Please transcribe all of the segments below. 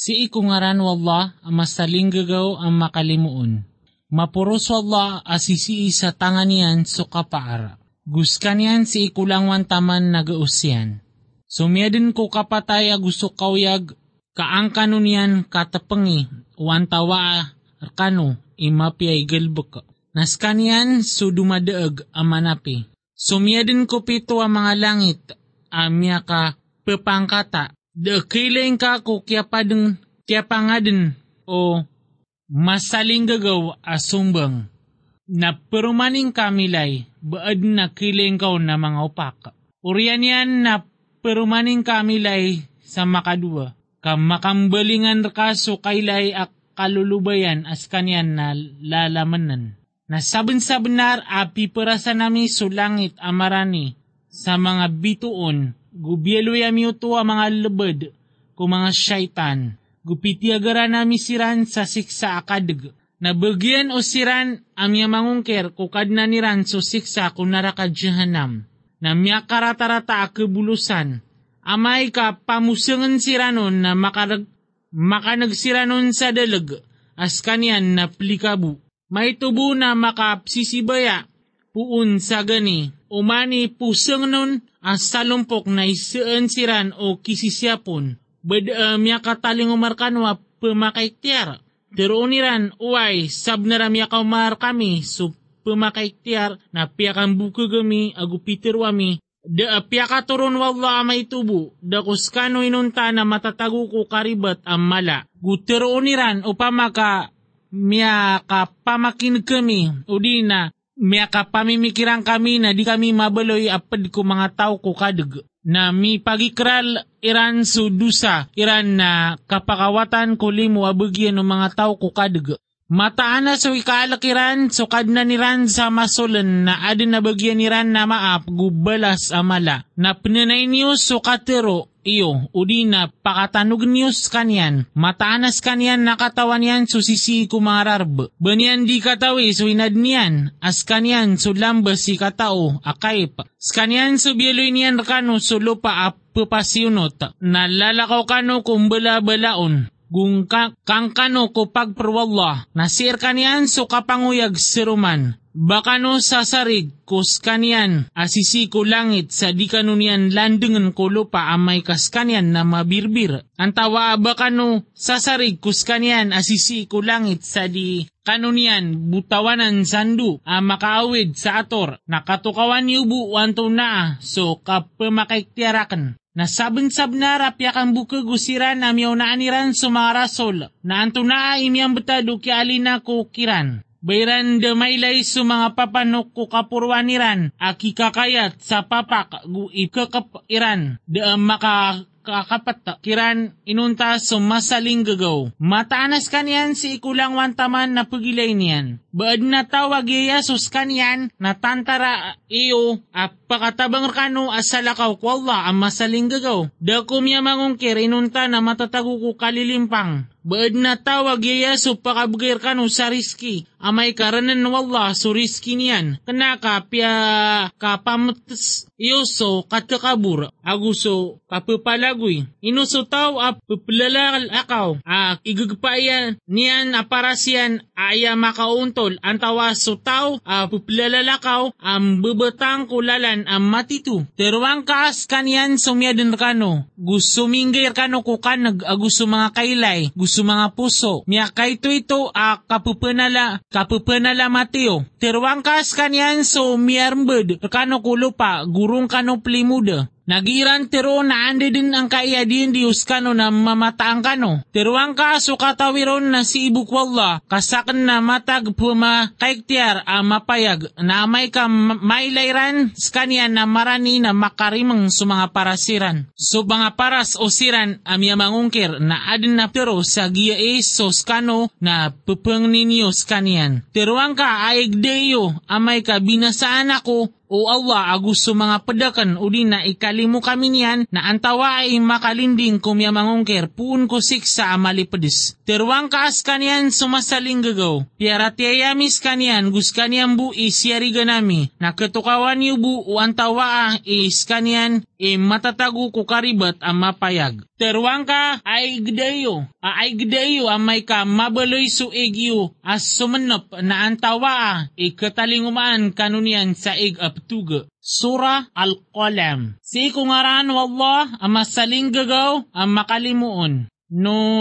Si ikungaran wallah ang masaling gagaw ang makalimuon. Mapuros wallah asisi sa tangan niyan so kapaara. Guskan yan si ikulangwan taman nagausyan. Sumiyadin ko kapatay gusto kauyag kaangkano niyan katapangi wantawa arkano imapiyay galbaka. Naskanian so dumadaag ang manapi. Sumiyadin ko pito ang mga langit amya ka pepangkata. De kiling ka ko kya padeng kya pangaden o masaling gagaw asumbang. Na perumaning kamilay baad na kiling ka na mga upak. Uriyan yan na perumaning kamilay sa makadua. Kam makambalingan ka so kailay ak kalulubayan as kanyan na lalamanan. Nasaban sa benar api perasa nami sulangit amarani sa mga bituon, gubyelo yami ito ang mga lebed ko mga syaitan. Gupitiagara nami siran sa siksa akadag. Nabagyan o siran amya mangungker kukad na niran so siksa kung naraka jahanam. Na miya karatarata akebulusan. Amay ka pamusangan siranon na makarag, makanagsiranon sa dalag as kanyan na plikabu may tubo na makapsisibaya puun sa gani, umani pusang nun as salumpok na isaan siran o kisisyapon, bad uh, miya kataling umarkanwa pemakaiktiar. Pero uniran, uway, sab na ramya kaumar kami, so pemakaiktiar na piakan buka gami, agu pitirwami, Da piaka turun wala amay tubo, da kuskano inunta na matatago ko karibat ang mala. Gutero uniran upama ka miya kapamakin kami o di na miya kapamimikiran kami na di kami mabaloy apad ko mga tao ko kadag na mi pagikral iran su dusa iran na kapakawatan ko limo abagyan ng mga tao ko kadag. Mataan na so ikalakiran so kad na niran sa masulan na adin na bagyan niran na maap gubalas amala na pinanay niyo so katero iyo, udi na pakatanog niyos kanyan, mataanas kanyan nakatawan yan susisi kumararb. Banyan di katawi so inad niyan, as kanyan so si katao, akayp. Skanyan so bieloy niyan kano so lupa ap papasyunot, nalalakaw kano kumbala balaon gung ka, kang kano ko pagperwallah, nasir kanyan so kapanguyag siruman, Baka no sasarig kus kanyan asisi ko langit sa di kanunian landengan ko lupa amay kas kanyan na mabirbir. Antawa baka no sasarig kus kanyan asisi ko langit sa di kanunian butawanan sandu a makaawid sa ator nakatukawan yubu wanto na so kapamakaiktiarakan. Nasabensab na rapya kang buka gusiran na miyaw na aniran sa na anto na imiyang betado ki alina ko kiran. Bayran de mailay su mga papanok ko kapurwaniran, aki kakayat sa papak gu ikakapiran, de maka kakapata kiran inunta so masaling gagaw. Mataanas kanyan si ikulang wantaman na pagilay niyan. Baad na tawag Yesus kanyan na tantara iyo at pakatabang kano asalakaw ko Allah ang masaling gagaw. Da kumya mangungkir inunta na matatago ko kalilimpang. Baad na tawag Yesu pakabgir kano sa riski. Amay karanan wallah so riski niyan. Kanaka pia kapamutas iyoso katakabur. Aguso kapapalagoy. Inuso tao ap puplalakal akaw. A igagpaya niyan aparasyan aya makauntol. Antawa so tao a puplalalakaw am bebatang kulalan am matitu. Terwang kaas kanyan sumyadan kano. Gusto minggir kano kukanag agusto mga kailay. Gusto mga puso. Miya kay ito a kapupanala kapupanala mateo. Terwang kaas kanyan so miyarmbed kano kulupa gurung kano plimuda. Nagiran tero na ande din ang kaya din Diyos kano na mamataan kano. Teruang ka so katawiron na si ibuk wala kasakan na matag puma kaiktiar a mapayag na may ka mailayran skanya na marani na makarimang sa mga parasiran. So mga paras o siran amya mangungkir na adin na pero sa giya so skano na pupang ninyo skanian. Teruang ka aig deyo amay ka binasaan ako O Allah, agus so mga pedakan uli na ikalimu kami niyan na antawa ay makalinding kumya mangungkir puun ko siksa amali pedis. Terwang kaas kanian sumasaling gagaw. Piara tiyayamis kanian gus kanian bu isyari ganami. Na ketukawan yu bu o antawa is kanian e matatago ko karibat ang mapayag. Terwang ka ay gdayo, ay gdayo amay ka mabaloy suig yu as sumanop na antawa e katalingumaan kanunian sa ig aptuga. Sura Al-Qalam. Si kungaran wallah ang masaling gagaw ang makalimuon. Nun.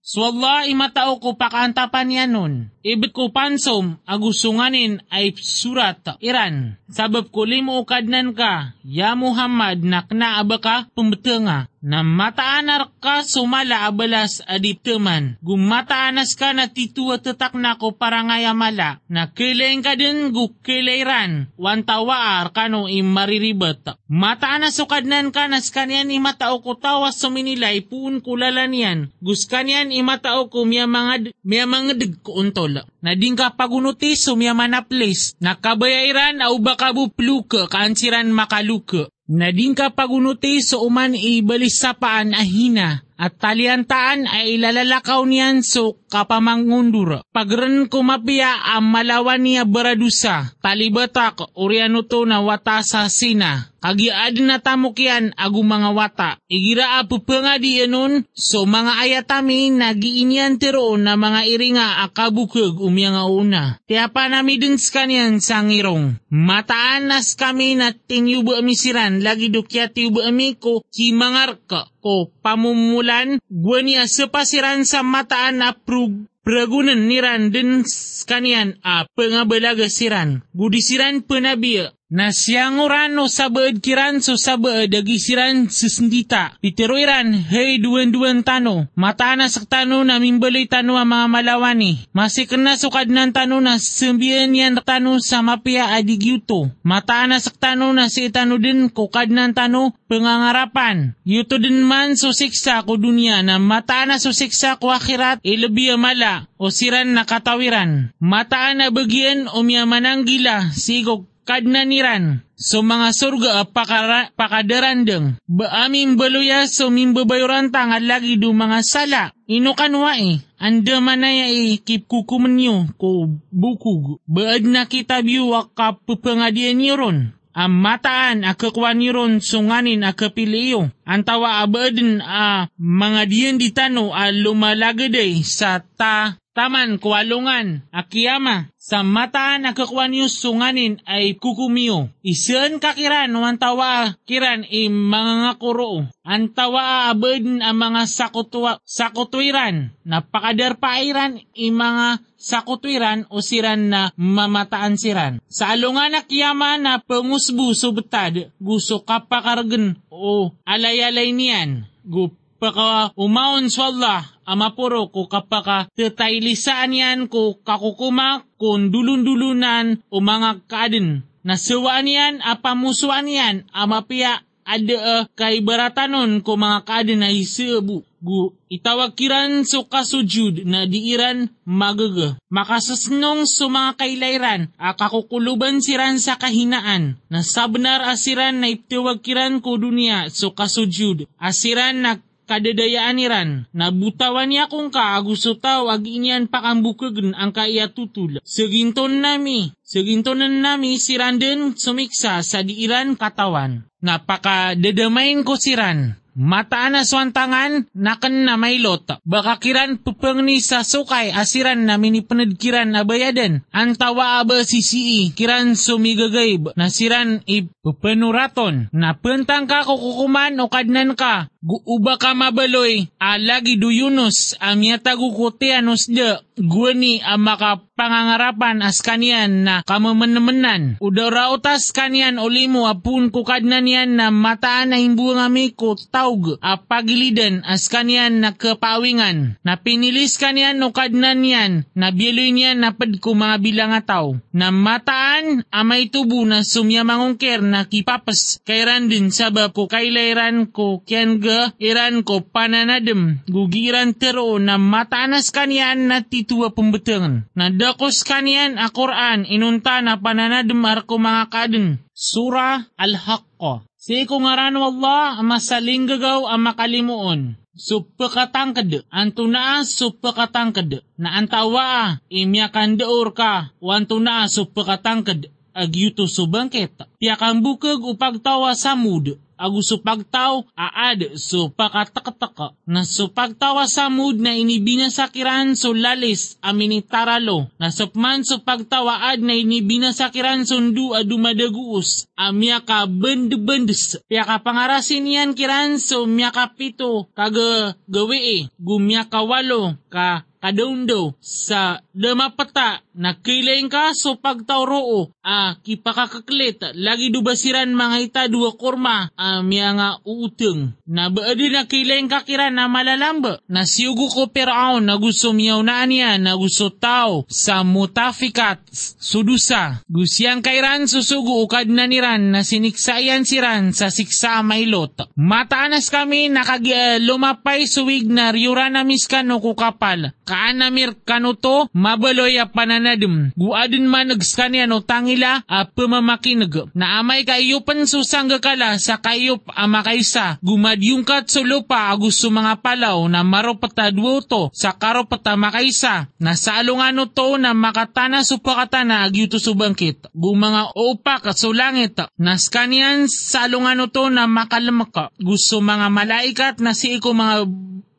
So Allah imatao ko pakantapan yan nun. Ibig ko pansom, agusunganin ay surat Iran. Sabab ko limo kadnan ka, ya Muhammad nakna abaka pembetenga. Na mataanar ka sumala abalas adip teman. Gumataanas ka na titua tetak na ko parangaya mala. Na kilain ka din gu kilairan. Wantawaar kano imariribet. Mataanas so kadnan ka nas kanyan imatao ko tawas suminilay puun kulalanian. Gus kanyan imatao ko miya mga, miya mga dig ko untol. Na din ka pagunuti so miya manaplis. Nakabayairan au baka bupluka kaansiran makaluka. Na din ka pagunuti so uman ibalis sa paan ahina. At taliantaan ay ilalakaw niyan so kapamangundur. Pagren kumapia ang malawan niya beradusa. Talibatak oriano to na watasa sina. Kagiad na tamukyan agu mga wata. Igira apupanga di enon so mga ayatami nagiinyan tiro na mga iringa akabukog umya nga una. Tiapa nami din kanyan sa ngirong. Mataan nas kami na tinyubo amisiran lagi dukya tiyubo amiko kimangar ka ko pamumulan gwanya sepasiran sa mataan na prug pragunan niran din kanian a pengabalaga siran. Budisiran penabiya na siyang urano sa baad kiran so sa baad agisiran sisendita. Pitiroiran, hey duwan-duwan tano, mata na sa tano na mimbaloy tano ang mga malawani. Masikan na sukad ng tano na sambiyan yan tano sa mapia adigyuto. Mata na sa tano na si tano din kukad ng tano pangangarapan. Yuto din man susiksa ko dunya na mata na susiksa ko akhirat ilabiya mala o siran na katawiran. Mataan na bagyan o miya mananggila sigog kadnaniran. So mga surga pakara, pakadarandeng baamin baluya so mimbabayuran tangan lagi do mga sala. Inukanwa eh. Anda manaya eh kipkukuman nyo ko bukug. Baad na kita biyo kapupangadian nyo ron. Ang mataan akakwan nyo ron sunganin akapiliyo ang tawa abaden a mga diyan ditano a lumalagaday sa ta taman kualungan akiyama sa mataan nakakuan yung sunganin ay kukumiyo. Isan kakiran wan tawa kiran i mga ngakuro. Ang abad ang mga sakutwa, sakutwiran. Napakadarpairan i mga sakutwiran o siran na mamataan siran. Sa alungan na kiyama na pangusbu subtad gusto kapakargan o alayalay niyan. Gup paka umaon sa Allah amapuro ko kapaka tetaylisaan yan ko kakukuma kun dulun-dulunan o mga kaadin. Nasuwaan yan apamusuan yan amapia ada uh, kay baratanon ko mga kaadin na isibu. Gu itawakiran so kasujud na diiran magaga. Makasasnong so mga kailairan akakukuluban siran sa kahinaan. Na sabnar asiran na itiwakiran ko dunia so kasujud. Asiran na kadadayaan niran, na butawan niya kung ka gusto tao ag inyan pakambukagan ang kaya tutul. Seginton nami, segintonan nami siranden sumiksa sa diiran katawan. Napaka dadamain ko siran, Mataan na swantangan, nakan na mailot. Baka kiran pupang ni sa sukay asiran na minipanad kiran na bayadan. Ang aba si sii, kiran sumigagay na siran ipupanuraton. Na puntang ka kukukuman o kadnan ka. Guuba ka mabaloy, alagi duyunos, amyata gukutianos de, guwani ang makapangangarapan as kanian na kamamanaman. Udara utas kanian ulimo apun kukadnan yan na mataan na himbungami ko taug a pagilidan as kanian na kapawingan. Na pinilis kanian no kadnan yan, na bieloy niyan na pad ko mga bilang ataw. Na mataan amay tubo na sumyamangongker na kipapas kay randin sabab ko kailairan ko kian surga iran ko pananadem gugiran tero na mataanas kanian na titua pembetengan. Na dakos kanian a Quran inunta na pananadem arko mga kaden. Surah Al-Haqqa. Si ko ngaran Allah masaling gagaw ang makalimuon. Supakatangkad, anto na supakatangkad, na antawa imyakan daur ka, wanto na supakatangkad, agyuto subangket, piakan bukag upagtawa samud, agu supagtaw aad so pakatakataka na supagtawa samud na inibinasakiran so lalis aminitaralo. Na supman supagtawa ad na inibinasakiran sundu adu madaguus amya ka bendebendes pia ka pangarasin yan kiran so mya ka pito. Kaga gawi gumya ka walo. Ka kadaundo sa damapata na kilaing ka so pagtauroo a kipakakaklit. Lagi dubasiran mga ita dua kurma a miya nga uuteng. Na baadi na kilaing kakira na malalamba na siyugo ko peraon na gusto miyaw na niya na gusto tao. Sa mutafikat sudusa. Gusyang kairan susugo ukad na niran na siniksayan siran sa siksa mailot mataanas kami nakagi uh, lumapay suwig na riura na miskano kukapal. Kaanamir kanuto mabaloy a pananadem guadin manags kanya no tangila a pamamakinag. Na amay kayo pansusang kala sa kayop ama kaysa. Gumadyungkat sa lupa agusto mga palaw na maropata duoto sa karopata makaysa na sa alungano to na makatana supakatana agyuto subangkit gumanga upak at sulangit nas kanyan sa alungano to na makalamaka gusto mga malaikat na si iko mga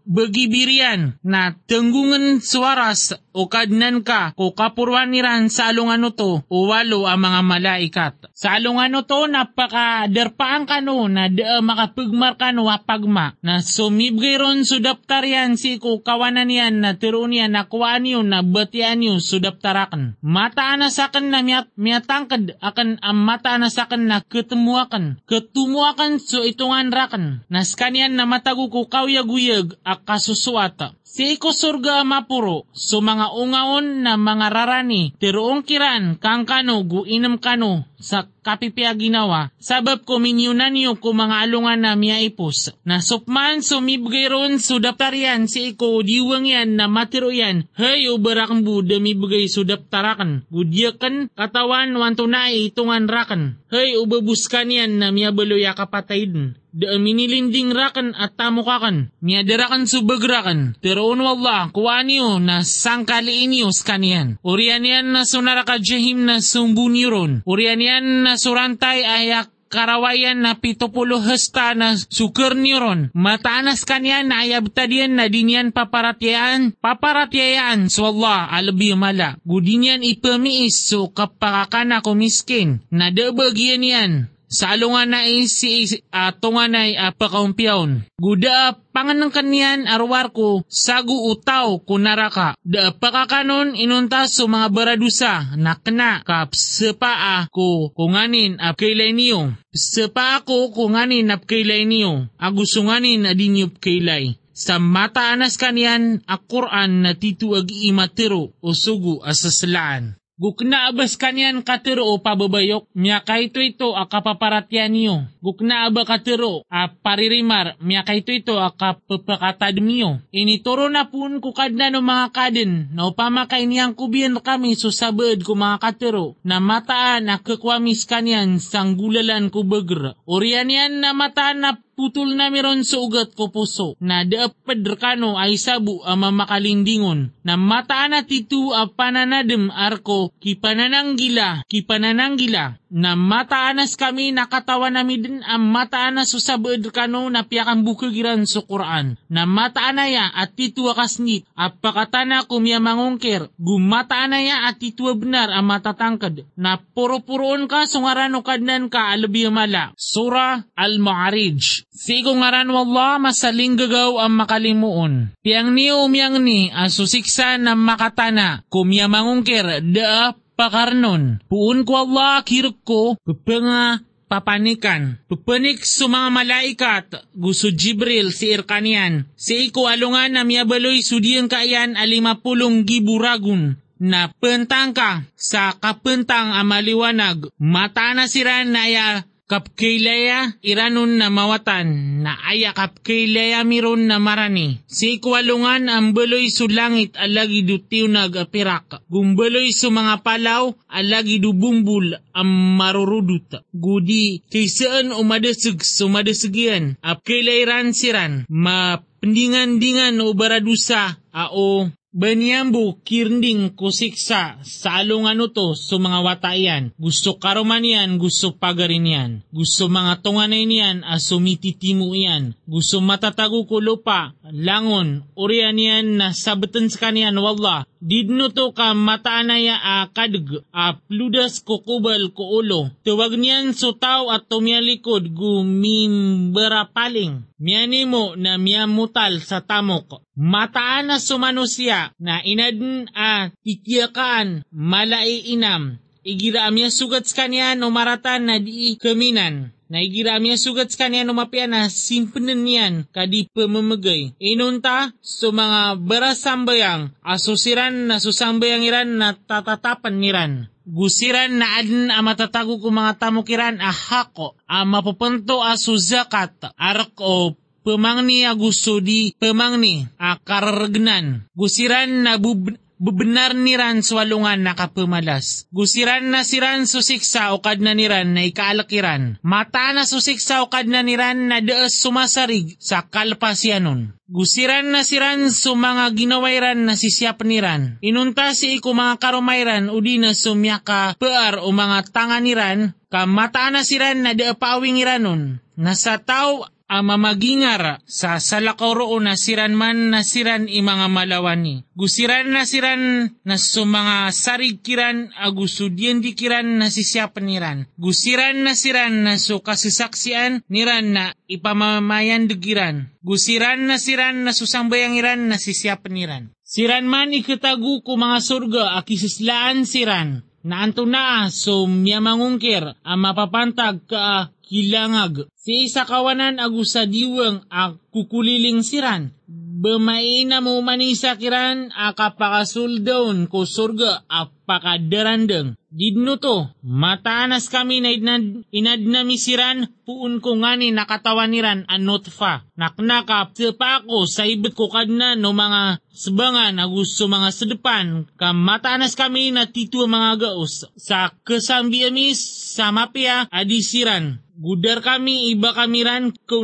bagibirian. Na tenggungan suaras o kadnan ka o kapurwan niran sa alungano to o walo ang mga malaikat. Sa alungano to napakaderpaan kano na da makapagmar kano apagma na sumibgay ron sudaptarian si ko kawanan yan na tiron yan na kuwaan yun na batian yun sudaptarakan. Mataan na sa akin na miyat, miyatangkad akan ang mataan na sa akin na ketemuakan. Ketumuakan so itungan rakan. Nas kanyan na matago ko kawyaguyag ak kasusuata. Si iko surga mapuro, so mga ungaon na mga rarani, tiroong kiran, kang kano, guinam kano, sa kapipia ginawa, sabab ko minyunan niyo ko mga alungan na miya ipos. Na sukman sumibgay ron sudaptarian si iko diwang yan na matiro yan, hay ubarakang bu damibgay sudaptarakan, gudyakan katawan wanto na itungan rakan, hay ubabuskan yan na miya baloya kapatayin da minilinding rakan at tamukakan, miyadarakan subagrakan, pero unwallah, kuwaan niyo na sangkaliin niyo skanian. Urian yan na sunaraka jahim na sumbuniron, urian yan na surantay ayak karawayan na pitupulo hesta na suker niron. Mataanas kanya na ayabtadian na dinyan paparatyaan, paparatyaan so Allah alabi mala. Gudinyan ipamiis so kapakakana kumiskin. Na debagyan yan sa alungan na isi uh, tungan ay uh, pakaumpiyawn. Guda pangan ng kanyan arwar ko sagu utaw kunaraka. Da pakakanon inunta so mga baradusa nakna kap sepaa ko kunganin ap kailay niyo. Sepaa ko kunganin ap kailay niyo. Agusunganin adinyup kailay sa mataanas kanyan a Quran na titu agi imatiro o sugu asaslaan. Gukna abas kanyan katero pababayok, miya kaito ito a kapaparatyan niyo. Gukna aba katero a paririmar, miya kaito ito a kapapakatad niyo. Inituro na pun kukad na no mga kadin, na upama niyang kubiyan kami susabad ko mga katero, na mataan a kakwamis kanyan sanggulalan ko bagr. Orian yan na mataan na putol na meron sa ugat ko puso, na daapad rekano ay sabu ama makalindingon, na mataan na titu a pananadem arko kipanananggila, kipanananggila, na mataanas kami nakatawan nami din ang mataanas susabad kano na piyakan bukagiran sa Quran, na mataanaya at titwa kasnit, at pakatana kumya mangungkir, gumataanaya at titwa benar ang matatangkad, na puro-puroon ka sungarano kadnan ka alabi mala. Surah Al-Ma'arij. Sigo ngaran wallah masaling gagaw ang makalimuon. Piang ni umyang ni asusiksa na makatana kumya mangungkir da pakarnon. Puun ko Allah kiruk ko pupanga papanikan. Pupanik sa mga malaikat, gusto Jibril si Irkanian. Si iko alungan na miyabaloy sudiyang kaayan alimapulong giburagun na pentang ka sa kapentang amaliwanag. Mata na sira na ya kapkailaya iranon na mawatan na aya kapkailaya miron na marani. Si ikwalungan ang beloy su langit alagi du tiunag apirak. Gumbeloy su mga palaw alagi du bumbul ang marurudut. Gudi kaysaan umadasag sumadasagyan apkailairan siran ma pendingan-dingan o baradusa ao Banyambu kirnding kusiksa sa alungan to sa mga watayan. Gusto karuman yan, gusto pagarin yan. Gusto mga tunganay niyan, asumititimu yan. Gusto matatago ko lupa, langon, urian yan na sabatan sa kanyan, wallah. Didno to ka mataanaya a kadg, a pludas ko kubal ko ulo. Tuwag niyan so tao at tumialikod gumimbera paling. Miyani mo na miyamutal sa tamok. Mataan na sumano na inadn a titiyakaan malai inam. Igira amya sugat sa kanya no maratan na di kaminan. Na igira amya sugat sa kanya no mapya na simpenan niyan kadi pamamagay. Inunta so mga berasambayang asusiran na susambayang iran na tatatapan niran. Gusiran na adin a matatago ko mga tamukiran a hako a mapupunto a suzakat arak o pemangni a gusto di pemangni a kararagnan. Gusiran na bub bebenar niran swalungan nakapemalas. Gusiran na siran susiksa o kad na niran na ikaalakiran. Mata na susiksa o kad na niran na dees sumasarig sa kalpasyanon. Gusiran na siran so mga ginawairan na sisyap niran. Inunta si iku mga karumayran udi na sumyaka pear o mga tanganiran ka mata na siran na deapawing iranon. Nasa tao ang mamagingar sa salakaw na siran man na siran i mga malawani. Gusiran na siran na so mga sarig kiran agusudyan di kiran na sisyapan niran. Gusiran na siran na so kasisaksian niran na ipamamayan digiran. Gusiran na siran na susambayang iran na sisyapan niran. Siran man ikatagu ko mga surga akisislaan siran na anto na so miyamangungkir ang mapapantag ka kilangag. Si isa kawanan agusa diwang a kukuliling siran. Bemaina mo manisa kiran akapakasuldaon ko surga apakadarandeng. Didno to, mataanas kami na inad, inadnami siran, puun ko ngani nakatawaniran anot fa. Naknakap pa ako sa ibit ko kadna no mga sebangan agusto mga sedepan, kam mataanas kami na titu mga gaos. Sa kesambi amis sa mapia adisiran. Gudar kami iba kamiran ko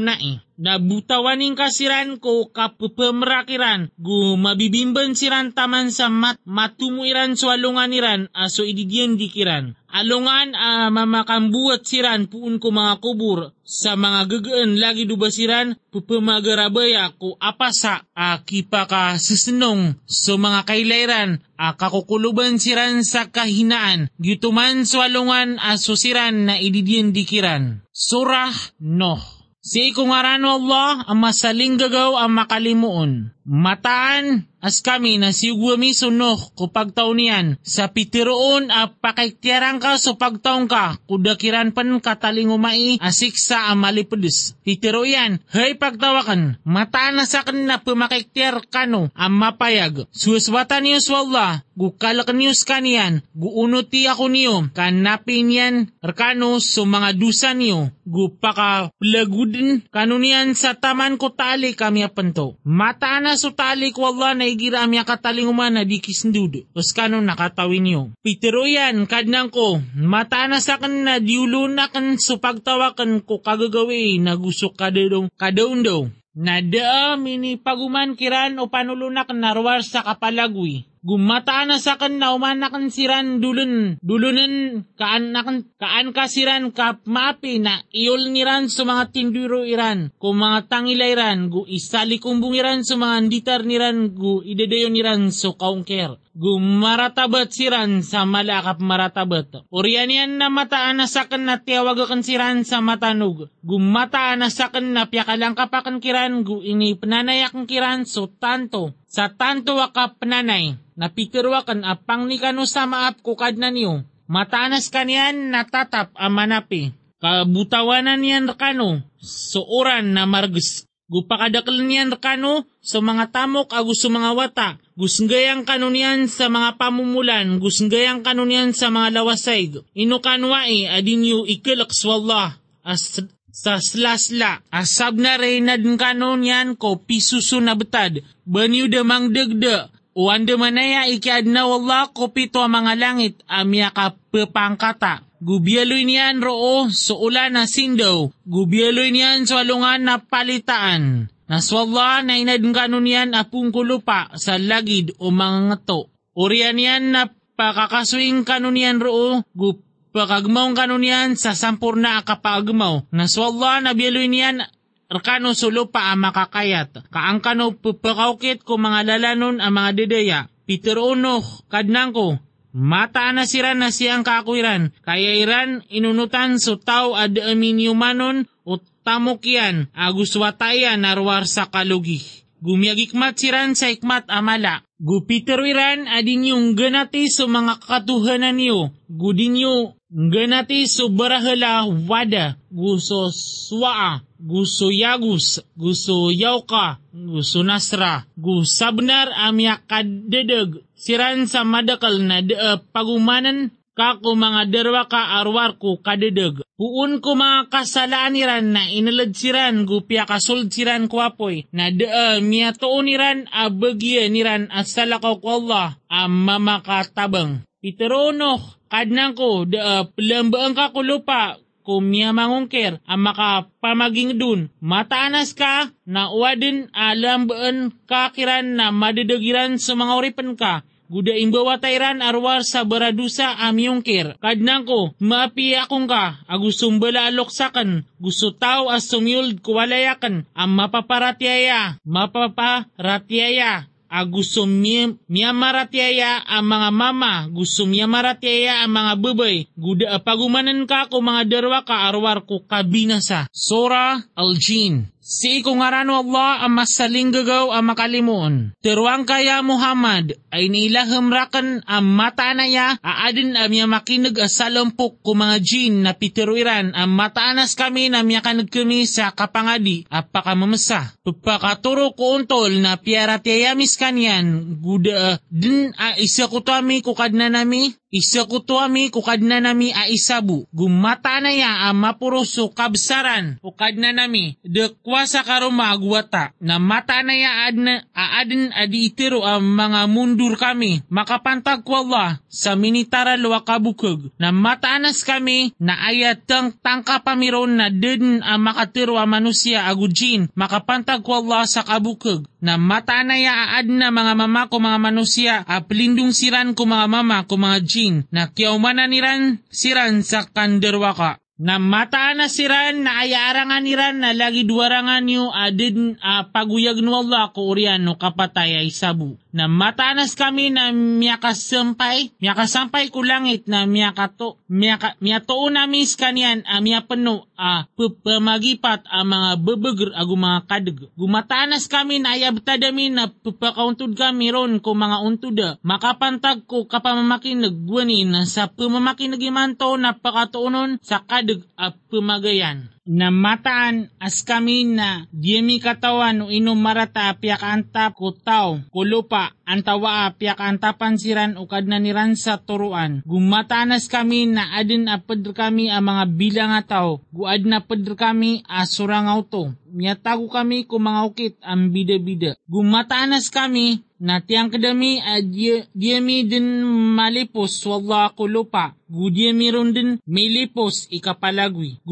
na eh. Nabutawaning kasiran ko kapupemrakiran, gu mabibimban siran taman sa mat matumuiran swalungan iran aso ididyen dikiran. Alungan a uh, mamakambuat siran puun ko mga kubur sa mga gagaan lagi dubasiran pupemagarabaya ko apasa a uh, kipaka sisenong so mga kailairan a uh, kakukuluban siran sa kahinaan gituman swalungan aso siran na ididyen dikiran. Surah Noh Si ikungarano Allah ang masaling gagaw ang makalimuon. Mataan as kami na sigwami sunok ko pagtaon niyan. Sa pitiroon a pakaiktiarang ka so pagtaon ka. Kudakiran pan kataling umai asiksa ang malipedes. Pitiro yan, hay pagtawakan, mataan na sa kanina pumakiktiar kano ang mapayag. Suswatan niyo sa Allah, gukalakan niyo kaniyan, guunuti ako niyo, kanapin yan, arkano so mga dusa niyo, gupaka plagudin kanunian sa taman ko tali kami apanto. Mataan na so tali ko Allah na igira amya katalinguman na di kisndud. Os kanon nakatawin niyo. Pitero yan, kadnang ko, mata na sa kan na diulunakan so pagtawakan ko kagagawi na gusto kadadong kadaon daw. Na da mini paguman kiran o panulunak narwar sa kapalagwi gumataan na sa kan na umanakan siran dulun dulunan kaan nakan kaan kasiran kap mapi na iol niran sa mga tinduro iran ko mga tangila iran gu isali kumbung iran sa mga anditar niran gu idedeyo niran so kaungker. Gu siran sa malakap maratabat. Urian yan na mataan na sa kan na tiyawagakan siran sa matanog gu mataan na sa kan na piyakalang kapakan kiran gu ini pananayakan kiran so tanto sa tanto waka pananay napikirwakan apang ni kano sa maap kukad na niyo. Matanas kanyan natatap ang manapi. Kabutawanan niyan kano, suoran na margus. Gupakadakal niyan kano sa mga tamok agus sa mga wata. Gusgayang kano niyan sa mga pamumulan. Gusgayang kano niyan sa mga lawasay. Ino kanwai adin yu ikilak swallah as sa slasla. Asab na reynad kanon yan ko pisuso na betad. Banyo damang degde. Uwanda manaya ikiad na wala ko pito ang mga langit amya ka pepangkata. Gubyaloy niyan roo so ulan na sindaw. Gubyaloy niyan so alungan na palitaan. Naswalla na inadun kanon yan apung kulupa sa lagid o mga ngato. Urian na pakakaswing kanon yan roo gup pakagmaw kanon yan sa sampur na kapagmaw. Naswalla na biyaloy niyan Arkano sulo pa ang makakayat. Kaangkano pupakaukit ko mga lalanon ang mga dedaya. Peter uno, kadnang ko. Mata na sira na siyang kakuiran. Kaya iran inunutan so tao ad amin yumanon o tamukyan aguswatayan narwar sa kalugi. Gumyagikmat siran sa ikmat amala. Gupiterwiran adin yung ganati so mga katuhanan niyo. Gudin niyo ganati so barahala wada. Guso swaa gusto yagus, gusto yauka, gusto nasra, gusto sabnar amya kadedeg, siran sa madakal na de, uh, pagumanan kako mga derwa ka arwar ko kadedeg. Puun ko mga kasalaan niran na inalad siran gupya kasold siran kwapoy na de uh, miya niran abagya niran asalakaw ko Allah ang mamakatabang. Piterono kadnang ko de uh, pelambaang ka kulupa kumya mangungkir ang makapamaging dun. Mataanas ka na uwadin alam baan kakiran na madidagiran sa mga uripan ka. Guda imbawa tayran arwar sa baradusa amyungkir. Kadnang ko, maapi akong ka, agusong bala aloksakan, gusto tao as sumyuld kuwalayakan, ang mapaparatyaya, mapaparatyaya, a gusto mi, miyamaratyaya ang mga mama, gusto miyamaratyaya ang mga babay, guda pagumanan ka ko mga darwa ka arwar ko kabinasa. Sora Al-Jin Si ikungarano Allah ang masaling gagaw ang makalimuon. Tiruang kaya Muhammad ay nilahemrakan ang mata na ya aadin ang miya makinig asalampok ko mga jin na pitiruiran ang mataanas kami na miya kami sa kapangadi at pakamamasa. Pagpakaturo ko untol na piara tiyamis kanyan guda din a isa ko tami kukad na nami isa ko to ami kukad na nami a isabu. Gumata na ya ang mapuruso kabsaran kukad na nami. Dekwa sa karuma agwata na mata na ya adna, aadin adi itiro ang mga mundur kami. Makapantag ko Allah sa minitara luwa kabukog. Na mataanas kami na ayatang tangka pamiron na din ang makatiro ang manusia agujin. Makapantag ko Allah sa kabukog. Na mata na ya aadna mga mama ko mga manusia a pelindung siran ko mga mama ko mga jin jin na kiyaumana niran siran sa kanderwaka. Na mataan na siran na ayarangan niran na lagi duwarangan niyo adin uh, paguyag no Allah ko urian no kapatay ay sabu na matanas kami na miyakasampay, miyakasampay ko langit na miyakato, miyaka, miyatoon namin kanyan a uh, miyapano a uh, pamagipat ang mga bebeger agu mga kadag. Gumatanas kami na ayabtadami na pupakauntod kami ron ko mga untuda. Makapantag ko kapamamakin nagwani na sa pamamakin nagimanto na pakatuunon sa kadag at pumagayan na mataan as kami na diyemi katawan o inom marata piak antap ko tao kulupa antawa piak antapan siran o kadna niran sa turuan. Gumatanas kami na adin apad kami ang mga bilang nga tao. Guad na padr kami asurangaw to. Miyatago kami kung mga ukit ang bida-bida. Gumatanas kami na tiyang kadami a diyami din malipos wala ko lupa. Gudiyami ron din milipos ikapalagwi.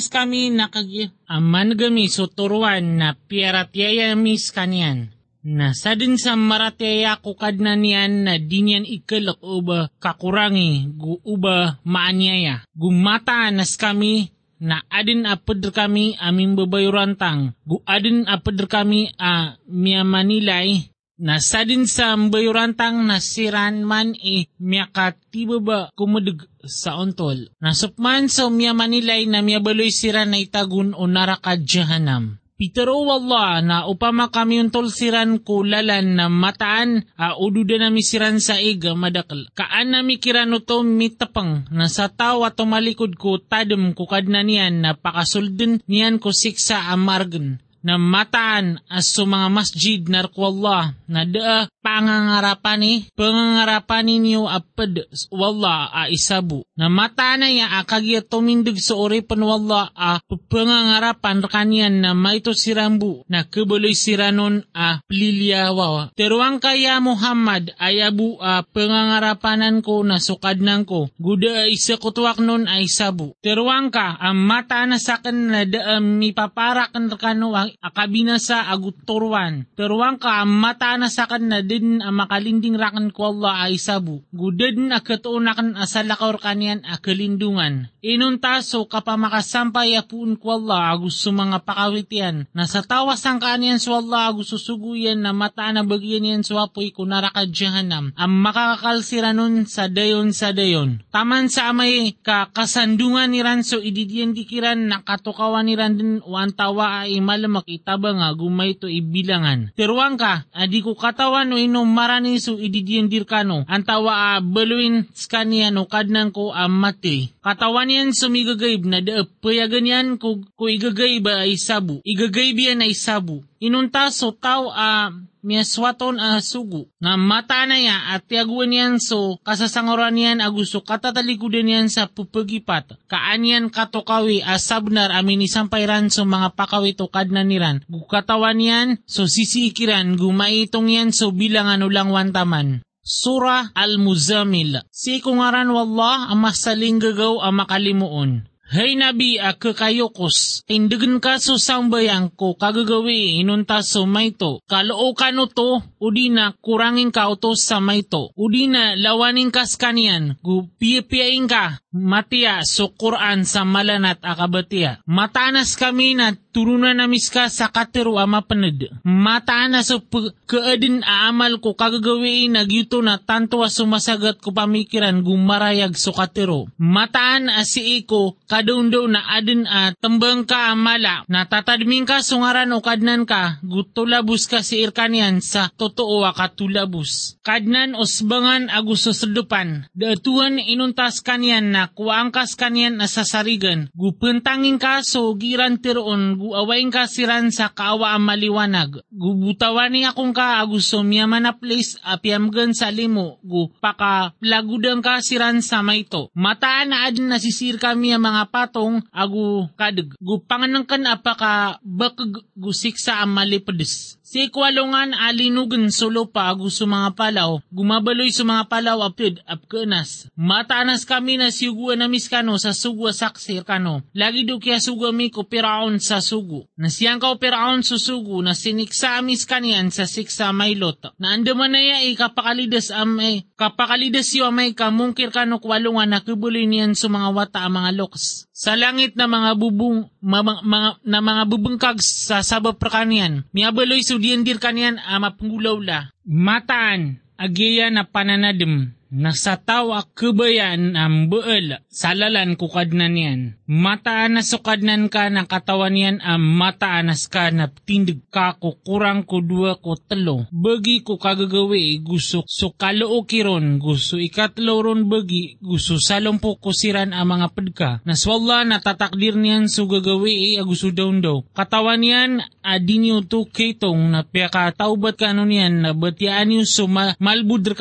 Gumataanas kami nakagi aman gami so turuan na piaratyaya-mis kanyan. Nasa din sa maratyaya ko kadna niyan na dinyan ikalak uba kakurangi gu uba maanyaya. Gumataanas kami na adin apad kami aming babayurantang. Gu adin apad kami a miya Manilay Nasa din sa mbayurantang nasiran man e miyakatiba ba kumudug sa ontol. Nasupman sa miya manilay na miya baloy sira na itagun o naraka jahanam. Pitero wallah na upama kami untol siran kulalan na mataan a ududa na misiran sa iga madakal. Kaan na mikirano to mitapang na sa tawa tumalikod ko tadem kukad na niyan na pakasulden niyan ko siksa amargan na mataan as so mga masjid narko Allah na daa pangangarapan ni pangangarapan ninyo apad wala a isabu. Na mata na ya akagya tumindig sa ori panwala a pangangarapan kanyan na maito sirambu na kebuloy siranon a plilyawa teruang kaya Muhammad ayabu a pangangarapanan ko na sukad nang ko guda isa kutuak nun ay sabu teruang ka ang mata na sakin na daam mipaparakan kano ang akabinasa aguturwan teruang ka ang mata na sakin na din ang makalinding rakan ko Allah ay sabu. Gudad na katuunakan asalakaw kanian akalindungan. Inunta so kapamakasampay apun ko Allah agus mga pakawitian. Nasa tawas ang kanian so Allah agus susuguyan na mata na bagyan yan so apoy kunaraka jahanam. Ang makakakalsira nun sa dayon sa dayon. Taman sa amay kakasandungan ni Ranso ididiyan dikiran na katukawan ni Randin wantawa ay malamak itaba nga gumay to ibilangan. Tiruang ka, adi ko katawan o ino marani su ididiyan dirkano. Antawa a baluin skanian o kadnan ko a mati. Katawan yan sumigagayb na da payagan yan ko, ko igagayb ay sabu. Igagayb yan ay sabu. Inunta so tao a miaswaton a sugu. Na mata na ya at tiaguan yan so kasasangoran yan agusto katatalikudan yan sa pupagipat. Kaan yan katokawi a sabnar amin isampayran so mga pakawi to kadnan niran. Gukatawan yan so sisikiran gumaitong yan so bilangan ulang wantaman. Surah Al-Muzamil. Si kungaran wallah ang masaling gagaw ang makalimuon. Hey Nabi a kakayokos, tindagan ka so sambayang ko kagagawi inunta so mayto. Kaloo ka no to, udi na kurangin ka utos sa mayto. Udi na lawanin ka skanian, gupiyapiyain ka, matia so Quran sa malanat akabatia. Matanas kami na turunan na miska sa katero ama panad. Matanas so kaadin aamal ko kagagawi nagyuto na tanto sumasagat ko pamikiran gumarayag so katero. Mataan asi iko kadundaw na adin a tembang ka amala na tatadming ka sungaran o kadnan ka gutulabus ka si irkanian sa totoo katulabus. Kadnan osbangan agusto sedupan. Datuan inuntas kanyan na kuangkas kanyan na sasarigan. Gupentangin ka so giran tiroon guawain ka siran sa kaawa maliwanag. Gubutawani akong ka agusto miyaman place apiamgan sa limo. Gu paka plagudang ka siran sa maito. Mataan na adin nasisir kami ang mga patong agu kadag. Gu panganang kan apaka bakag gusiksa ang malipedes. Si kwalungan alinugan solo pa agu sa mga palaw, gumabaloy sa mga palaw apid apkenas. Mataanas kami na siyugwa na miskano sa sugwa saksir kano. Lagi do kaya sugwa mi ko piraon sa sugu. Na siyang ka piraon sa sugu na siniksa amis kanian sa siksa mailot. Na andaman na ya kapakalidas amay, kapakalidas yo amay kamungkir kano kwalungan na kubuloy niyan sa mga wata mga loks. Sa langit na mga bubong, mga, mga, na mga bubungkag sa sabab prakanian, miabaloy sudiandir kanian ama penggulaw la. Mataan, agiya na pananadim, na sa tawa kebayan ang beel salalan kukadnan yan. Mataan na sukadnan ka ng katawan yan ang mataanas ka na tindig ka ko kurang ko dua ko telo. Bagi ko kagagawi gusto so kaloo kiron gusto ikatlo ron bagi gusto salompo ko siran ang mga pedka. Naswalla na tatakdir niyan so gagawi agusto daw daw. Katawan yan adinyo to kitong na piyaka taubat ka ano niyan na batyaan yung so ma- malbudr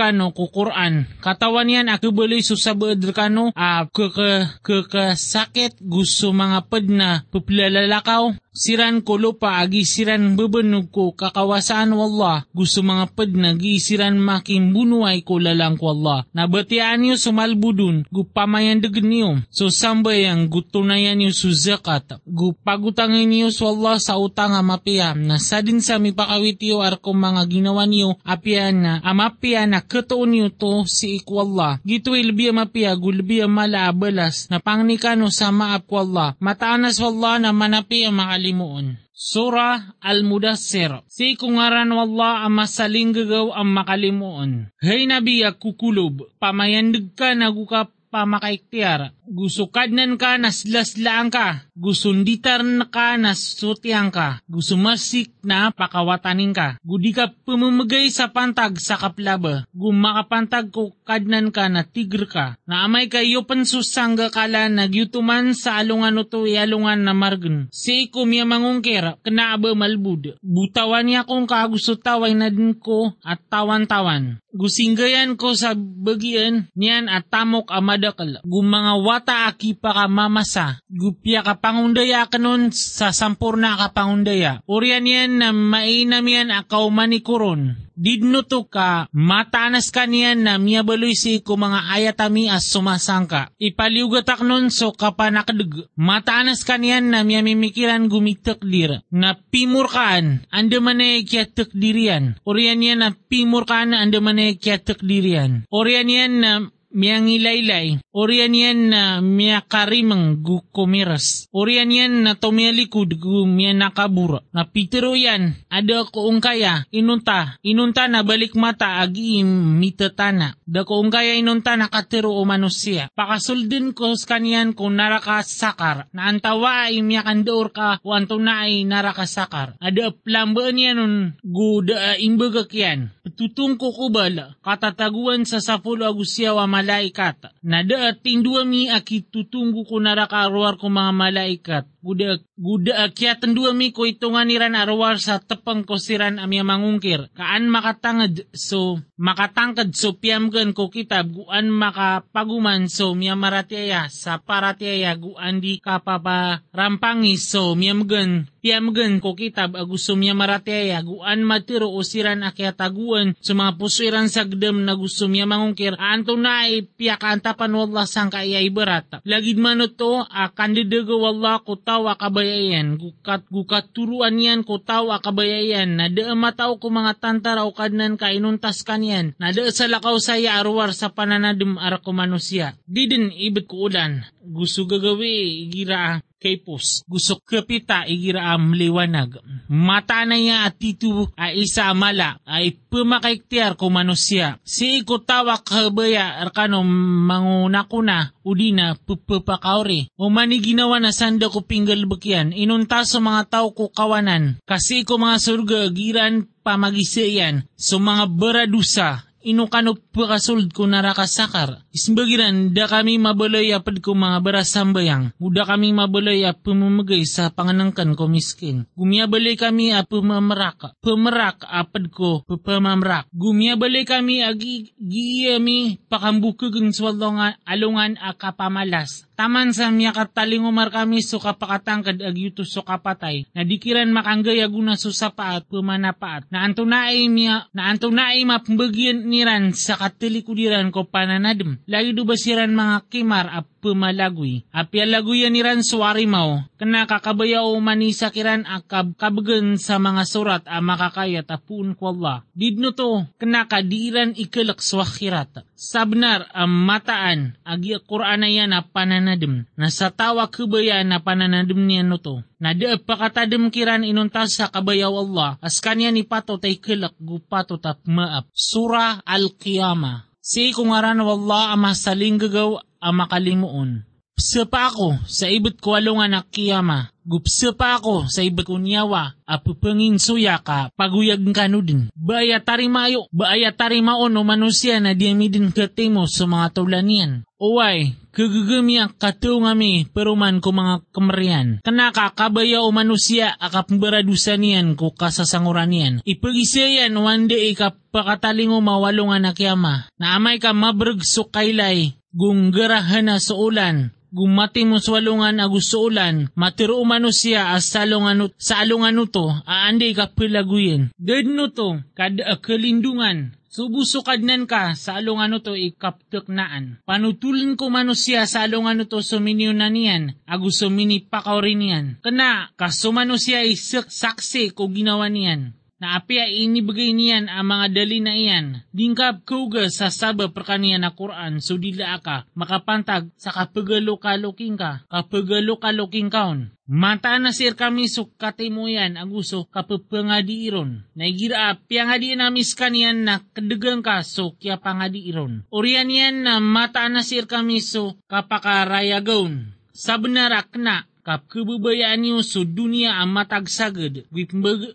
katawan yan akubali so sa kano a kaka kaka sakit gusto mga pad na puplalalakaw siran ko lupa agi siran bebenog ko kakawasaan wallah. Gusto mga pad na siran makin bunuay ko lalang ko Allah nabatian niyo sumalbudun gupamayan degen niyo. So sambayang gutunayan niyo su zakat. Gupagutangin niyo sa Allah sa utang amapiyam na sadin sa mipakawit yo arko mga ginawa niyo apian na amapian na katuon niyo to si ikwallah gito ilbiya mapiya gulbiya mala abalas na pangnikano sa maap ko Allah mataanas wallah na manapi ang makalimuon Surah Al-Mudassir. Si kungaran wallah ang masaling gagaw ang makalimuon. Hay nabi kukulob, pamayandig ka nagukap pamakaiktiar. Gusto kadnan ka na slaslaan ka. Gusto nditar na ka na sutiang ka. Gusto masik na pakawatanin ka. Gudi ka pumumagay sa pantag sa kaplaba. Gumakapantag ko kadnan ka na tigre ka. Na amay kayo pansusangga kala nagyutuman sa alungan uto alungan na margen. Si ko miya mangungkir kanaaba malbud. Butawan niya kung kagusto na din ko at tawan-tawan. Gusinggayan ko sa bagian niyan at tamok amadakal. Gumanga wata aki pa ka mamasa. Gupya ka pangundaya kanon sa sampurna ka pangundaya. Urian yan na mainam yan akaw manikuron didno to ka matanas ka niyan na miyabaloy si ko mga ayatami as sumasangka. Ipaliugatak nun so kapanakdag. Matanas ka niyan na miyamimikiran gumitakdir. Na pimurkaan, anda manay kya takdirian. Oriyan yan na pimurkaan, anda manay kya takdirian. Oriyan yan na miyang ilaylay, orian yan na miya karimang gu kumiras. Orian yan na tumialikod gu miya nakabura. Na pitero yan, ada ko kaya, inunta, inunta na balik mata agi mitatana. Da ko kaya inunta na katero o manusia. Pakasuldin ko kanyan kung narakasakar, na antawa ay miya kandoor ka, o anto na ay narakasakar. Ada plambaan yan nun, gu da imbagak yan. Tutong ko kubal, katataguan sa sapulo agusya wa malaikat. Na daating dua mi aki tutunggu ko narakaruar ko mga malaikat. Guda, guda akyatan dua mi ko itungan niran arwar sa tepang ko siran amya mangungkir. Kaan makatangad so makatangkad so piamgan ko kitab guan makapaguman so miya maratiaya sa paratiaya guan di kapapa rampangi so miyamgan piamgan ko kitab agusto miya maratiaya guan matiro o siran akyataguan so mga pusiran sa gdem na gusto miya mangungkir anto na ay piyakantapan wallah sang kaya ibarat. Lagid man to a kandidaga wallah ko tawa kabayayan. Gukat gukat turuan yan ko tawa kabayayan. Na da mataw ko mga tantara o kadnan ka inuntas kanyan na da sa lakaw saya arwar sa pananadim ara ko manusya. Didin ibit ko ulan. Gusto gagawi igira kay pus. Gusto kapita igira am liwanag. Mata na niya at tito ay isa amala ay pumakaiktiar ko manusya. Si iko tawa kabaya arkano manguna ko na udina pupapakauri. O mani ginawa na sanda ko pinggal bakyan inunta sa mga tao ko kawanan. Kasi ko mga surga giran pamagisiyan so mga baradusa inukano pakasold ko narakasakar. Isbagiran, da kami mabalay apad ko mga barasambayang. Uda kami mabalay a pumumagay sa panganangkan ko miskin. Gumiyabalay kami a pumamarak. Pumarak apad ko pupamamrak. Gumiyabalay kami agi giyami pakambukugun swalongan alungan a kapamalas. Taman sa miya katalingumar kami so kapakatangkad agyuto so kapatay. Nadikiran makanggay aguna so sapaat pumanapaat. Na anto na ay miya, na anto na ay mapambagyan niran sa katilikudiran ko pananadem. Lagi do basiran mga kimar a pumalagwi. Apya laguyan niran suwari mo. Kana kakabaya o manisa kiran akab kabagan sa mga surat a makakayat apun ko Allah. Didno to, kana kadiran ikalak swakhirat. Sabnar ang mataan, agi Quran na yan na pananadem. Na sa tawa kabaya na pananadem niya no to. Na di pakatadem kiran inuntas sa kabayaw Allah, as kanya ni pato tay kilak gupato tap maap. Surah Al-Qiyamah. Si kung aran wallah ama saling gagaw ang makalimuon. Psa pa ako sa ibot ko alungan na kiyama. Gupsa pa ako sa ibot ko niyawa. Apupangin suya ka paguyag kano din. Baya tarimayo, baya tarimaon o manusia na diamidin katimo sa mga tulanian. Uway, kagagami ang kataw ngami peruman ko mga kemerian. Kenaka kabaya o manusia akap beradusan niyan ko kasasanguran niyan. Ipagisayan wande ikapakataling o mawalungan na kiyama. Na amay ka mabrag sukaylay gunggarahan sa ulan, gumati mo sa walungan agusto ulan, matiro umano siya as salungan sa alungan to, aandi ka pilaguyin. Gadno to, kada kalindungan, Subuso kadnan ka sa alungan to ikaptuknaan. Panutulin ko mano siya sa alungan to suminyo na niyan, agusto mini pakaw rin niyan. Kana, kasumano siya isak saksi ko ginawa niyan. Na apia inibigay niyan ang mga dali na iyan. Dingkap kuga sa saba perkanian na Quran so dila ka makapantag sa kapagalo-kaloking ka, kapagalo-kaloking kaon. Mata na sir kami so katimo yan aguso kapapangadiiron. Naigira apya nga di namis kanian na kadegang ka so kya pangadiiron. Orian yan na mata na sir kami so kapakarayagaon. Sabnarak na kap kebubayaan niyo sa dunia ang matagsagad,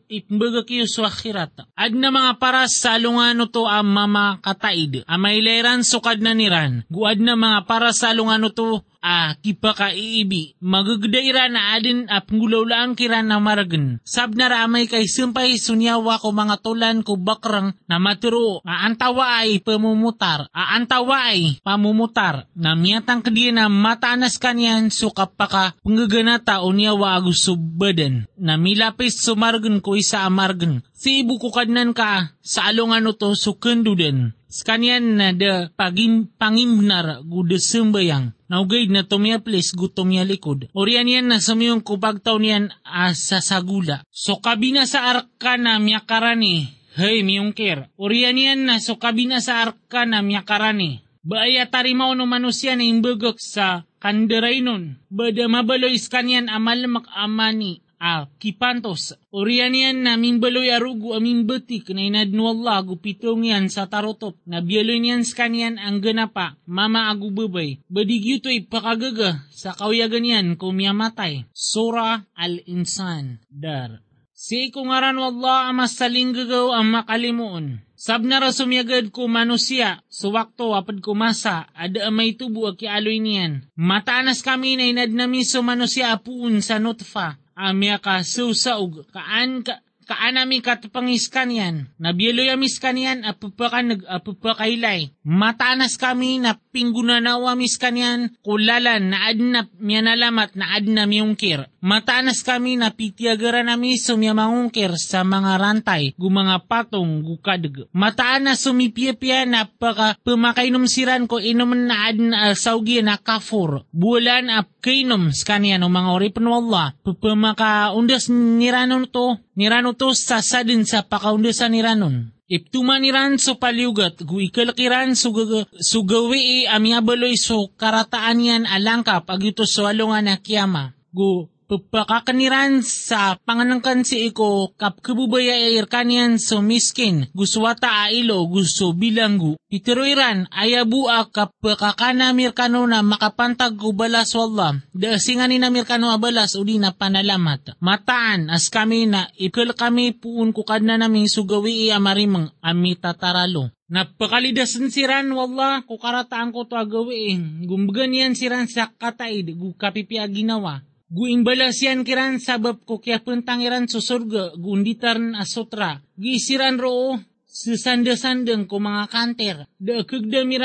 ipmbaga kayo sa akhirat. Ad na mga para sa lungano to ang mama kataid, ang maileran sukad na niran, guad na mga para sa lungano to a kipaka iibi. Magagdaira na adin a panggulaulaan kira na maragan. Sab na ramay kay sumpay sunyawa ko mga tulan ko bakrang na maturo. A antawa ay pamumutar. A antawa ay pamumutar. Na miyatang kadiya na mataanas kanyan kapaka panggaganata o niyawa agusubadan. Na milapis sumargan ko isa amargan. Si ibu ko kadnan ka sa alungan to sukendudan. Skanyan na de pagim pangimnar gude sembayang. Naugay na tumya place gutom ya likod. Orian yan na sumiyong kupagtaw niyan asa sagula. So kabina sa arka na miyakarani. Hey miyungkir. Orian yan na so kabina sa arka na miyakarani. Baaya tarimaw no manusia na imbagok sa kanderainon. Bada mabaloy iskanyan amal makamani a kipantos. Orianian na mimbaloy arugu amin betik na inadnu Allah gupitong yan sa tarotop na biyaloy niyan skanian ang ganapa mama agu babay. Badig yuto ipakagaga sa kauyagan yan kumiyamatay. Sura Al-Insan Dar. Si kungaran wallah ang masaling gagaw ang makalimuon. Sab na rasumyagad ko manusia, suwakto apad ko masa, ada may tubo aki aloy niyan. Mataanas kami na inad nami so manusia apuun sa nutfa, amya ka susaog, kaan ka, kaanami katapangiskan yan. Nabielo yamiskan yan, apupakan nag apupakailay. Mataanas kami na pingguna miskan yan, kulalan na adnap miyanalamat na adna miyungkir. Mataanas kami na pitiagara nami sumyamangungkir sa mga rantay, gumanga patong gukadag. Mataan na sumipiyapya na paka pumakainom siran ko inom na adna uh, saugi na kafur. Bulan ap kainom skanya no mga oripan wallah. Pupamaka undas niranon to, nirano to sa sadin sa pakaundasan niranon. Iptuma ni ran so paliugat, gu ikalakiran so, so gawi amya baloy so karataan yan alangkap agito so alungan na kiyama. Gu Pagpakakaniran sa panganangkan si iko kap kabubaya air kanian so miskin guswata ailo gusto bilanggu. Itiroiran ayabu kap kakana mirkano na makapantag ko balas wala. Daasingan ni na mirkano abalas uli na panalamat. Mataan as kami na ikal kami puun kukad na namin sugawi amarimang ami tataralo. Napakalidasan siran wala kukarataan ko to agawi. Gumbagan yan siran sa kataid gu kapipi ginawa Guimbalas yan kiran sabab ko kya puntangiran sa surga, gunditan asotra. Gisiran roo, sisanda-sandang ko mga kanter. Da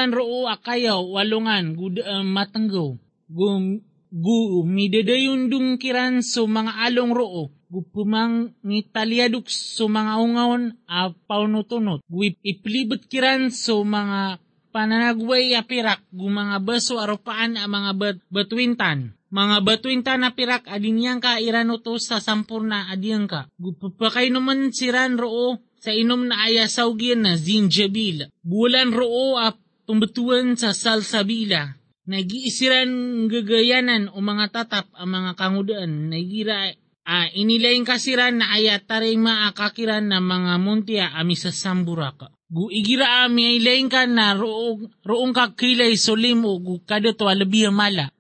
roo akayaw, walungan, guda uh, matanggaw. Gu midadayon dung kiran so mga along roo. Gupumang ngitalyaduk so mga ungawon a paunutunot. Guip iplibot kiran so mga pananagway apirak gu baso aropaan a mga bat batwintan mga batuin ta na pirak adinyan ka irano to sa sampurna adiyang ka. Gupapakay naman siran roo sa inom na ayasaw na zinjabil. Bulan roo a pambatuan sa salsabila. Nagiisiran gagayanan o mga tatap ang mga kangudaan. Nagira a inilaing kasiran na ayat taring maakakiran na mga muntia ami sa samburaka. Gu igira ami ay laing ka na roong, roong kakilay solim o gu kada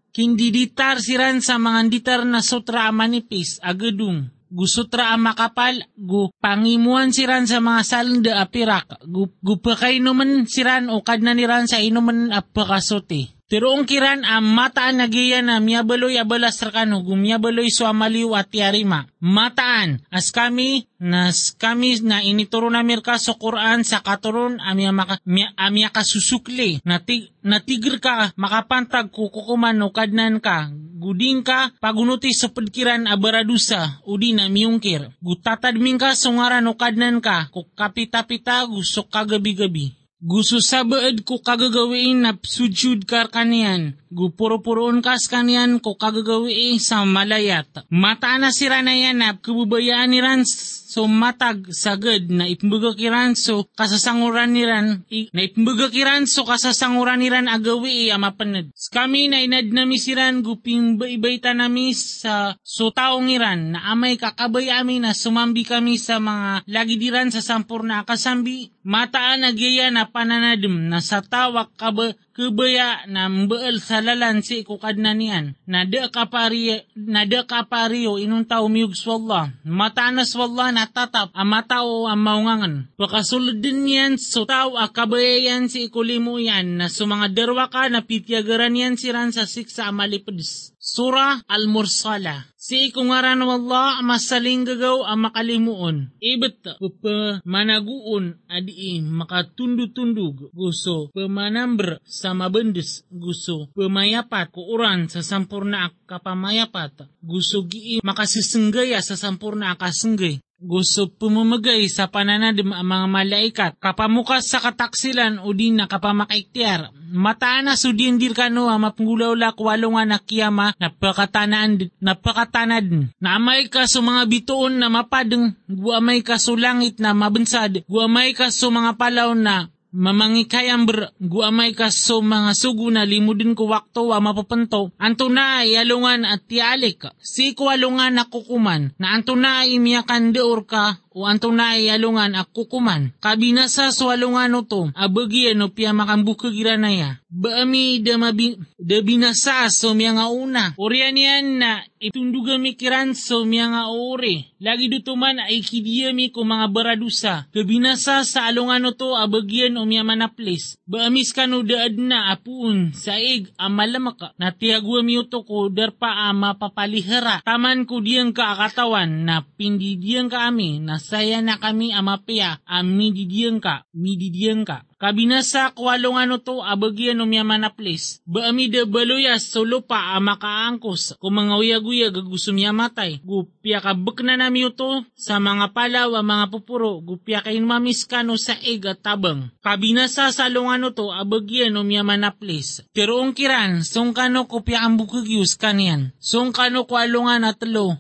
Hindi ditar siran sa mga ditar na sutra manipis agedung. Gu sutra makapal, gu pangimuan siran sa mga salda apirak, gu, gu pakainuman siran o kadna niran sa inuman apakasote. Tirong kiran ang mataan nagiya na miyabaloy abalas rakano gumiyabaloy so amaliw at yarima. Mataan as kami nas kami na inituro na mirka sa Quran sa katuron amya, maka, amya, amya kasusukli na, tig, na tigir ka makapantag kukukuman o kadnan ka guding ka pagunuti sa pagkiran abaradusa udi na miyungkir. Gutatadmin ka sungaran o kadnan ka kukapita-pita gusok kagabi-gabi. Gusto sabaad ko kagagawiin na sujud kar kanian. Gupuro-puroon kas kanian ko kagagawiin sa malayat. Mata na sira na yan na kabubayaan ni Rans so matag sagad na ipmbugakiran so kasasanguran niran i, na ipmbugakiran so kasasanguran niran agawi i amapanad. Kami na inad na misiran guping baibayta nami sa so taong iran. Na amay kakabay amin na sumambi kami sa mga lagidiran sa sampur na akasambi mataan nagyaya na pananadim na sa tawak kaba kubaya na mbaal sa lalan si kukad na niyan. Na de kapari, na de kapariyo inong tao miyug swalla. Matanas wala na tatap ang matao ang maungangan. Pakasulod din yan so tao akabayayan si ikulimu yan na sumanga derwa ka na pityagaran yan siran sa siksa amalipudis. Surah Al-Mursala. Si ikungaran ng Allah masaling gagaw ang makalimuon. Ibet pa managuon adi makatundu-tundug gusto pemanambr sa mabendes gusto pemayapat kuuran sa sampurna kapamayapat gusto gi makasisenggaya sa sampurna akasenggay gusto pumamagay sa pananadim ang mga malaikat, kapamukas sa kataksilan o din na kapamakaiktiar. Mataan na sudindir ka no, mapanggulaw la kwalungan na kiyama, napakatanaan, napakatanad. Naamay ka sa mga bituon na mapadeng, guamay ka sa langit na mabansad, guamay ka sa mga palaw na mamangikayang ber, guamay ka so mga sugo na limudin ko wakto wa mapapanto, anto na ay alungan at tialik, si ko alungan na kukuman, na anto na ay imiyakan deor ka, o anto na ay alungan ak kukuman. Kabinasa so alungan no to, abagi ano piya makambukagira na ya. Baami da, mabi, da binasa so miya nga una. Orian na itunduga mi kiran so miya nga ore. Lagi dutuman ay kidiya mi ko mga baradusa. Kabinasa sa alungan no to abagyan o miya manaplis. Baamis ka no daad na apuun sa ig amalamaka na tiyagwa mi uto ko darpa ama papalihara. Taman ko diyang ka akatawan na pindi diyang ka ami na saya na kami amapya ami didiyang ka, mi didiyang ka. Kabinasa kwalong ano to abagyan no miya manaplis. Baami de baluyas so lupa ama kaangkos. Kung mga uyag-uyag gusto miya matay. Gupya ka na nami to sa mga palaw mga pupuro. Gupya kain mamis kano sa eg at tabang. Kabinasa sa lungano to abagyan no miya manaplis. Pero ang kiran, song kano kopya ang bukagyus kanian. Song kano kwalungan at lo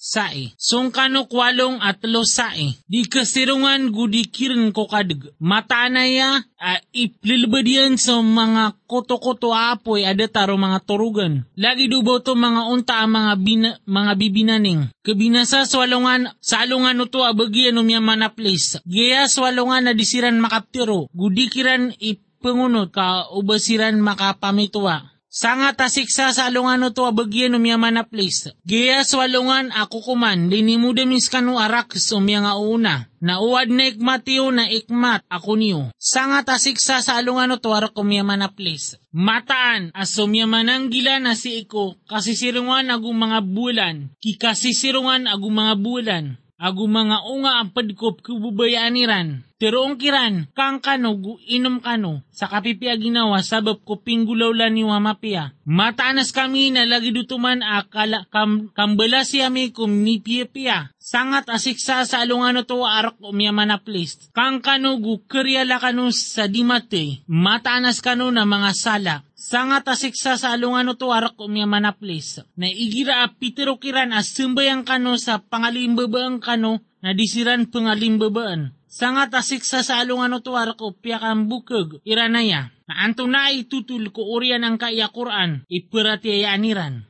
sae. Song kano kwalong at lo sae. Di kasirungan gudikirin ko kadag. Matanaya uh, iplilbadiyan sa mga koto-koto apoy ada taro mga turugan. Lagi dubo to mga unta mga, bina, mga bibinaning. Kabinasa swalungan, sa alungan no to abagyan no miya manaplis. Gaya swalungan na disiran makaptiro. Gudikiran ipangunod ka ubasiran makapamituwa. Sanga tasiksa sa alungan to abagyan umyaman na place. Gaya sa alungan ako kuman, linimuda mis kanu arak umya nga una. Nauwad na ikmatiyo na ikmat ako niyo. Sanga tasiksa sa alungan to arak umyaman na place. Mataan as umyaman ang gila na si iko, kasisirungan agong mga bulan, kikasisirungan agong mga bulan. Agu mga unga ang padkop kububayaan niran. Pero ang kiran, kang kano gu inom kano, sa kapipiya ginawa sabab ko pinggulaw la ni wamapia. Mataanas kami na lagi dutuman akala kam, kambala siya mi kum ni piya Sangat asiksa sa alungano to arak umyaman na place. Kang kano gu la kano sa dimate, mataanas kano na mga sala. Sangat asiksa sa alungan to arak umyaman na place. Na igira a pitero kiran as sumbayang kano sa pangalimbabaan kano na disiran pangalimbabaan. Sangat asiksa sa alungan to arak upyakan bukag iranaya. Na anto na itutul ko urian ang kaya Quran ipiratiayaniran.